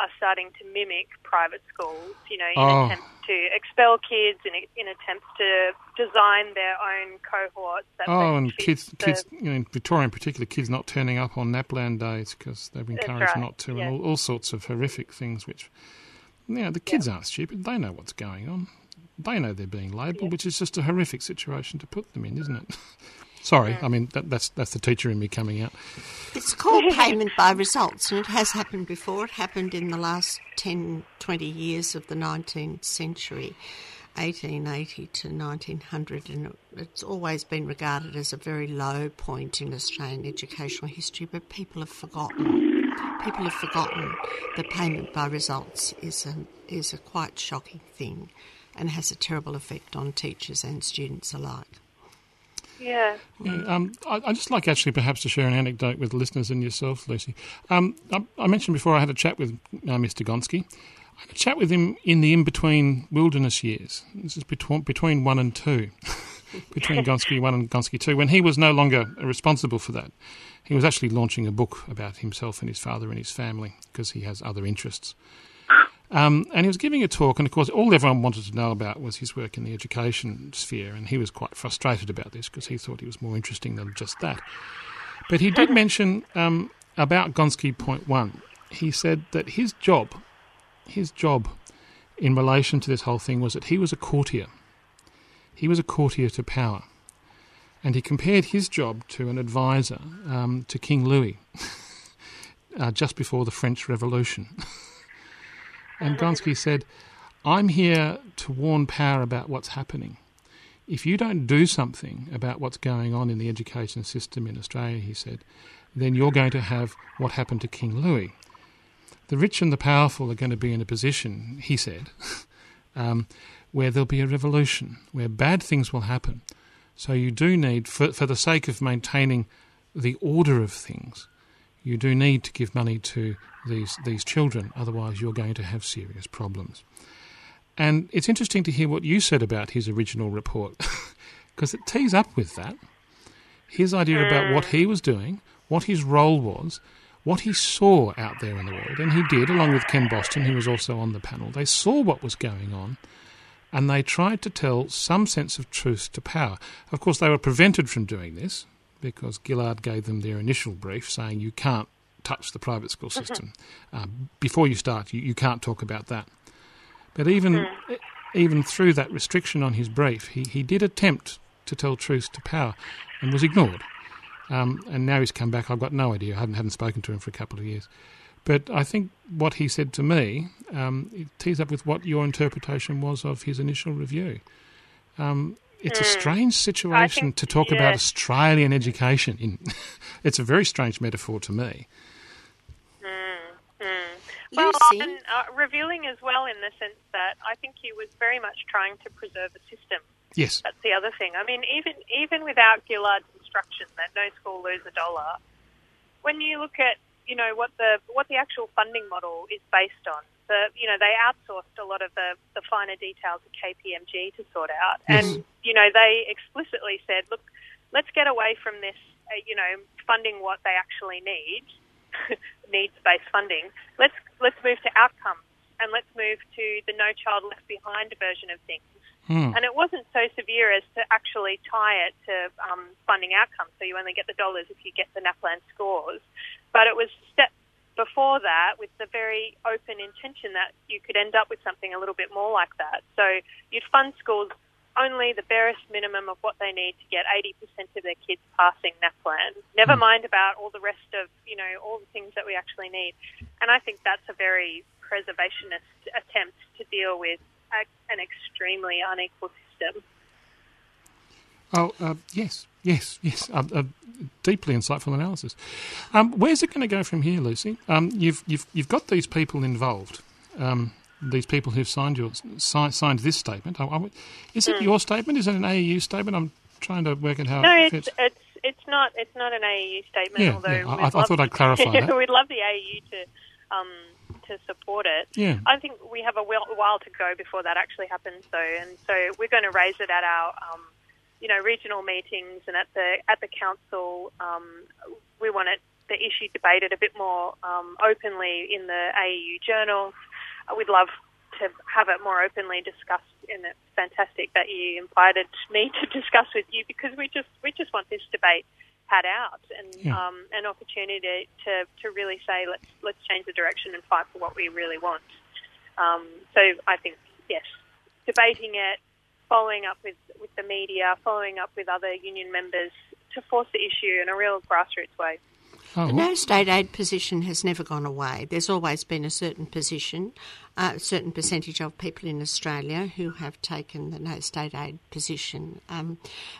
are starting to mimic private schools, you know, in Oh. attempts to expel kids, in, in attempts to design their own cohorts. That Oh, and kids, the- kids, you know, in Victoria in particular, kids not turning up on NAPLAN days because they've been encouraged right, not to, yeah. and all, all sorts of horrific things. Which, you know, the kids aren't stupid; they know what's going on. They know they're being labelled, which is just a horrific situation to put them in, isn't it? *laughs* Sorry, I mean that, that's that's the teacher in me coming out. It's called payment by results, and it has happened before. It happened in the last 10, 20 years of the 19th century, 1880 to 1900, and it's always been regarded as a very low point in Australian educational history, but people have forgotten. People have forgotten that payment by results is a, is a quite shocking thing and has a terrible effect on teachers and students alike. Yeah. Yeah, um, I, I'd just like actually perhaps to share an anecdote with listeners and yourself, Lucy. Um, I, I mentioned before I had a chat with uh, Mr. Gonski. I had a chat with him in the in-between wilderness years. This is between, between one and two, *laughs* between *laughs* Gonski one and Gonski two, when he was no longer responsible for that. He was actually launching a book about himself and his father and his family because he has other interests. Um, and he was giving a talk, and of course, all everyone wanted to know about was his work in the education sphere, and he was quite frustrated about this because he thought he was more interesting than just that. But he did *laughs* mention um, about Gonski Point One. He said that his job, his job in relation to this whole thing was that he was a courtier. He was a courtier to power. And he compared his job to an advisor um, to King Louis *laughs* uh, just before the French Revolution. *laughs* and Gonski said, I'm here to warn power about what's happening. If you don't do something about what's going on in the education system in Australia, he said, then you're going to have what happened to King Louis. The rich and the powerful are going to be in a position, he said, *laughs* um, where there'll be a revolution, where bad things will happen. So you do need, for, for the sake of maintaining the order of things, you do need to give money to these these children. Otherwise, you're going to have serious problems. And it's interesting to hear what you said about his original report, *laughs* because it tees up with that. His idea about what he was doing, what his role was, what he saw out there in the world, and he did, along with Ken Boston, who was also on the panel. They saw what was going on, and they tried to tell some sense of truth to power. Of course, they were prevented from doing this because Gillard gave them their initial brief saying you can't touch the private school system. Uh, before you start, you, you can't talk about that. But even even through that restriction on his brief, he, he did attempt to tell truth to power and was ignored. Um, and now he's come back. I've got no idea. I haven't, haven't spoken to him for a couple of years. But I think what he said to me um, it tees up with what your interpretation was of his initial review. Um, it's a hmm. strange situation think- to talk about. Australian education. In, *laughs* it's a very strange metaphor to me. Hmm. Hmm. Well, Lucy? and uh, revealing as well in the sense that I think he was very much trying to preserve a system. Yes. That's the other thing. I mean, even even without Gillard's instruction that no school lose a dollar, when you look at you know what the what the actual funding model is based on, the you know they outsourced a lot of the the finer details of KPMG to sort out, Yes. and you know they explicitly said, look, let's get away from this, uh, you know, funding what they actually need, *laughs* needs-based funding. Let's let's move to outcomes and let's move to the No Child Left Behind version of things. Hmm. And it wasn't so severe as to actually tie it to um, funding outcomes, so you only get the dollars if you get the NAPLAN scores. But it was step before that with the very open intention that you could end up with something a little bit more like that. So you'd fund schools only the barest minimum of what they need to get 80% of their kids passing NAPLAN. Never hmm. mind about all the rest of, you know, all the things that we actually need. And I think that's a very preservationist attempt to deal with an extremely unequal system. Oh, uh, yes, yes, yes. A, a deeply insightful analysis. Um, where's it going to go from here, Lucy? Um, you've you've you've got these people involved. Um, these people who've signed your si- signed this statement. I, I, is it your statement? Is it an AEU statement? I'm trying to work out how. No, it it's fits. it's it's not it's not an AEU statement. Yeah, although yeah, I- I thought I'd clarify *laughs* that. we'd love the AEU to um, to support it. Yeah. I think we have a while, while to go before that actually happens, though, and so we're going to raise it at our um, you know regional meetings and at the at the council. Um, we want it the issue debated a bit more um, openly in the AEU journals. Uh, we'd love to have it more openly discussed, and it's fantastic that you invited me *laughs* to discuss with you because we just we just want this debate had out and Yeah. um, an opportunity to, to really say let's let's change the direction and fight for what we really want. Um, so I think yes, debating it, following up with, with the media, following up with other union members to force the issue in a real grassroots way. Oh, The no state aid position has never gone away. There's always been a certain position, a certain percentage of people in Australia who have taken the no state aid position. Um,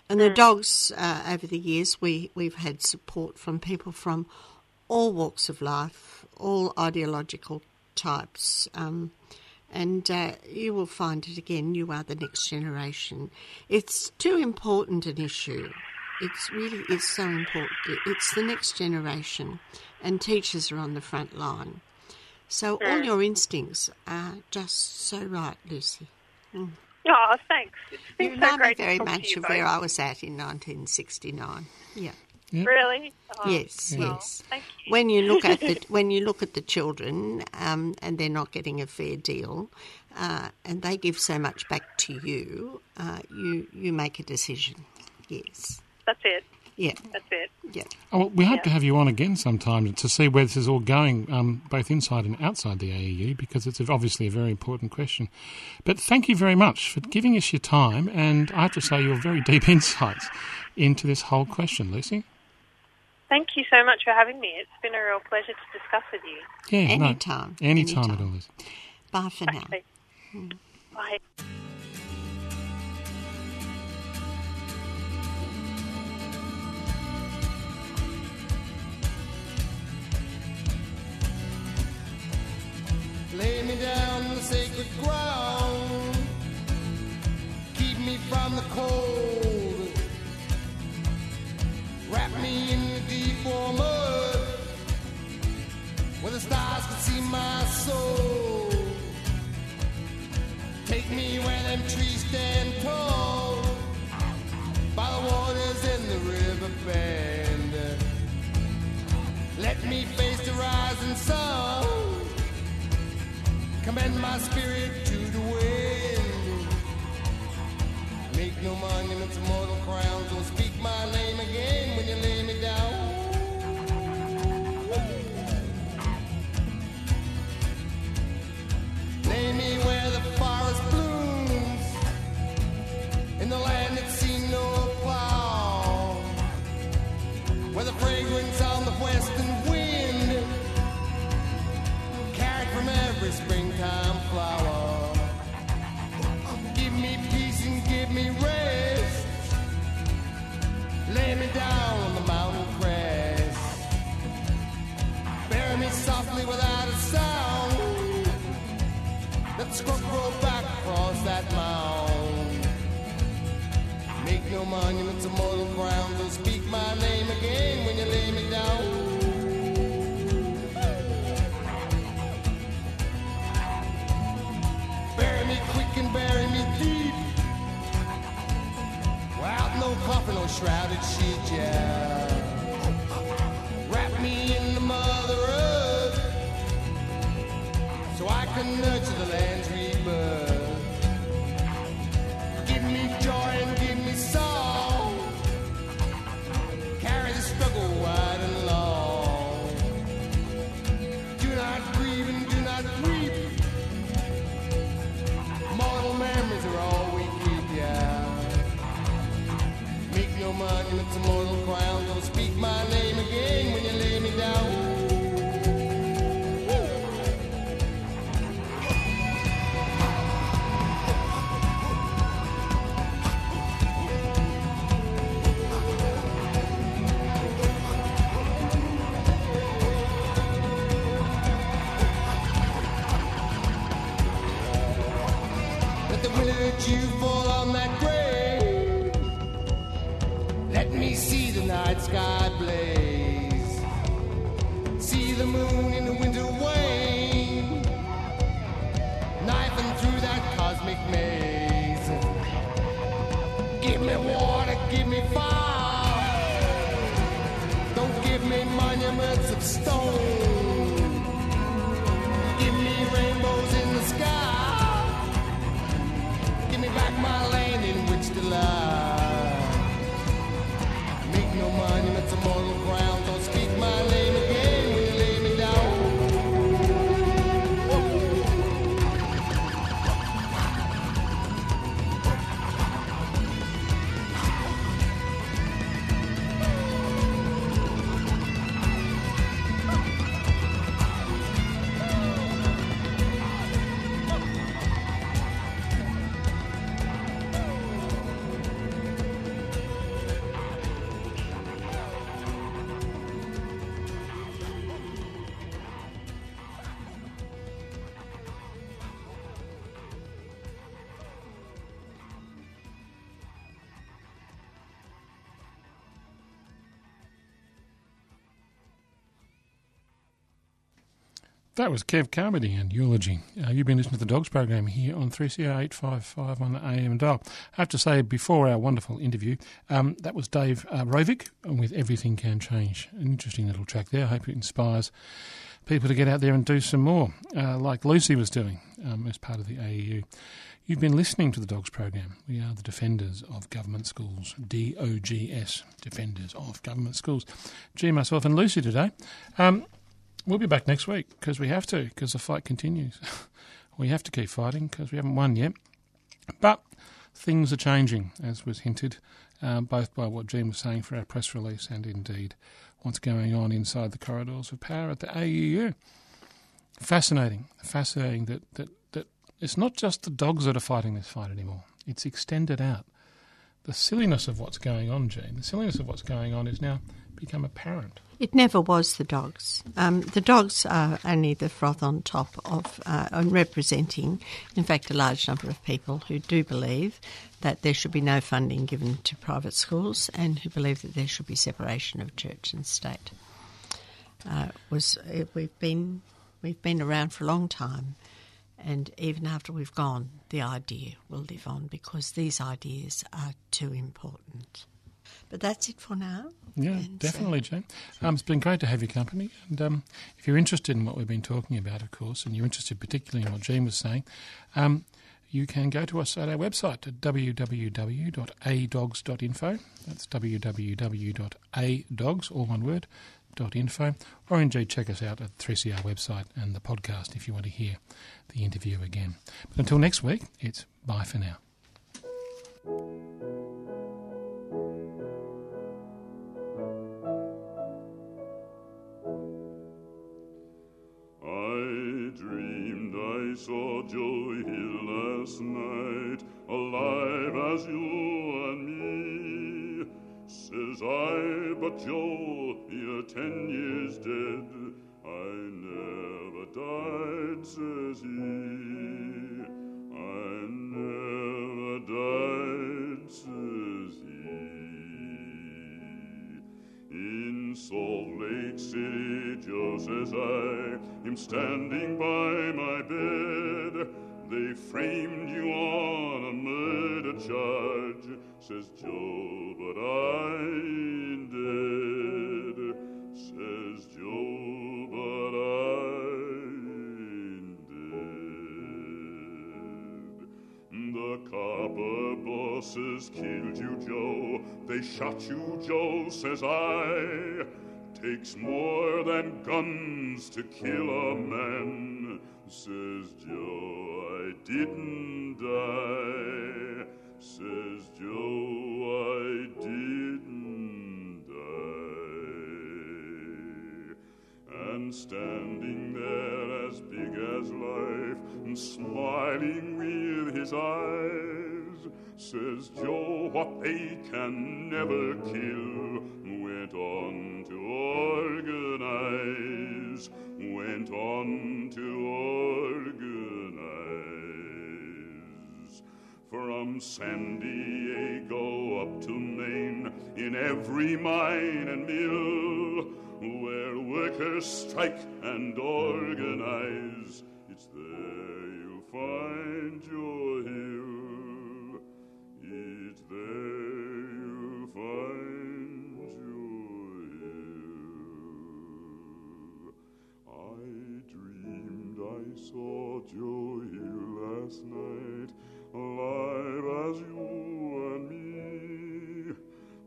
and the dogs, uh, over the years, we, we've had support from people from all walks of life, all ideological types. Um, and uh, you will find it again. You are the next generation. It's too important an issue. It's really is so important. It's the next generation, and teachers are on the front line. So all your instincts are just so right, Lucy. Oh, thanks. It's been You so remind me very much of where. I was at in 1969. Yeah. Really? Oh, Yes, well, yes. Thank you. When you look at the *laughs* when you look at the children, um, and they're not getting a fair deal, uh, and they give so much back to you, uh, you you make a decision. Yes. That's it. Yeah. That's it. Yeah. Oh, well, we hope Yeah. to have you on again sometime to see where this is all going, um, both inside and outside the AEU, because it's obviously a very important question. But thank you very much for giving us your time, and I have to say your very deep *laughs* insights into this whole question, Lucy. Thank you so much for having me. It's been a real pleasure to discuss with you. Yeah, no, Anytime. anytime at all. Lucy. Bye for now. Okay. Bye. Lay me down on the sacred ground. Keep me from the cold. Me in the deep warm mud. Where the stars can see my soul. Take me where them trees stand tall. By the waters in the river bend. Let me face the rising sun. Commend my spirit to the wind. Make no monuments, mortal crowns. Speak where the forest blooms, in the land that's seen no plow, where the fragrance on the western wind carried from every springtime flower. Give me peace and give me rest. Lay me down Grow back across that mound. Make no monuments or mortal ground. Don't speak my name again when you lay me down. Bury me quick and bury me deep. Without no coffin or shrouded sheet, yeah. That was Kev Carmody and Eulogy. Uh, you've been listening to the Dogs program here on 3CR 855 on the AM dial. I have to say, before our wonderful interview, um, that was Dave uh, Rovics with Everything Can Change. An interesting little track there. I hope it inspires people to get out there and do some more, uh, like Lucy was doing um, as part of the AEU. You've been listening to the Dogs program. We are the Defenders of Government Schools, DOGS, Defenders of Government Schools. G, myself, and Lucy today. Um, We'll be back next week because we have to, because the fight continues. *laughs* we have to keep fighting because we haven't won yet. But things are changing, as was hinted, uh, both by what Jean was saying for our press release and indeed what's going on inside the corridors of power at the AEU. Fascinating, fascinating that, that, that it's not just the dogs that are fighting this fight anymore, it's extended out. The silliness of what's going on, Jean, the silliness of what's going on is now become apparent. It never was the dogs. Um, the dogs are only the froth on top of uh, and representing, in fact, a large number of people who do believe that there should be no funding given to private schools and who believe that there should be separation of church and state. Uh, was uh, we've been we've been around for a long time, and even after we've gone, the idea will live on because these ideas are too important. But that's it for now. Yeah, And, uh, definitely, Jane. Um, it's been great to have your company. And um, if you're interested in what we've been talking about, of course, and you're interested particularly in what Jean was saying, um, you can go to us at our website at www.adogs.info. That's www.adogs, all one word, .info. Or indeed check us out at 3CR website and the podcast if you want to hear the interview again. But until next week, it's bye for now. Dreamed I saw Joe last night, alive as you and me. Says I, but Joe, you're ten years dead. I never died, says he. Salt Lake City, just as I, am standing by my bed. They framed you on a murder charge, says Joe, but I ain't dead. Says Joe, killed you, Joe. They shot you, Joe, says I. Takes more than guns to kill a man, says Joe. I didn't die, says Joe. I didn't die. And standing there as big as life, and smiling with his eyes, says Joe, what they can never kill, went on to organize, went on to organize. From San Diego up to Maine, in every mine and mill, where workers strike and organize. It's there you'll find your hero. It's there you'll find your hero. I dreamed I saw Joe Hill last night, alive as you and me.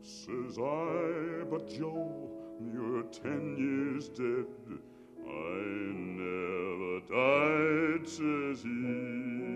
Says I, but Joe you're ten years dead. I never died, says he.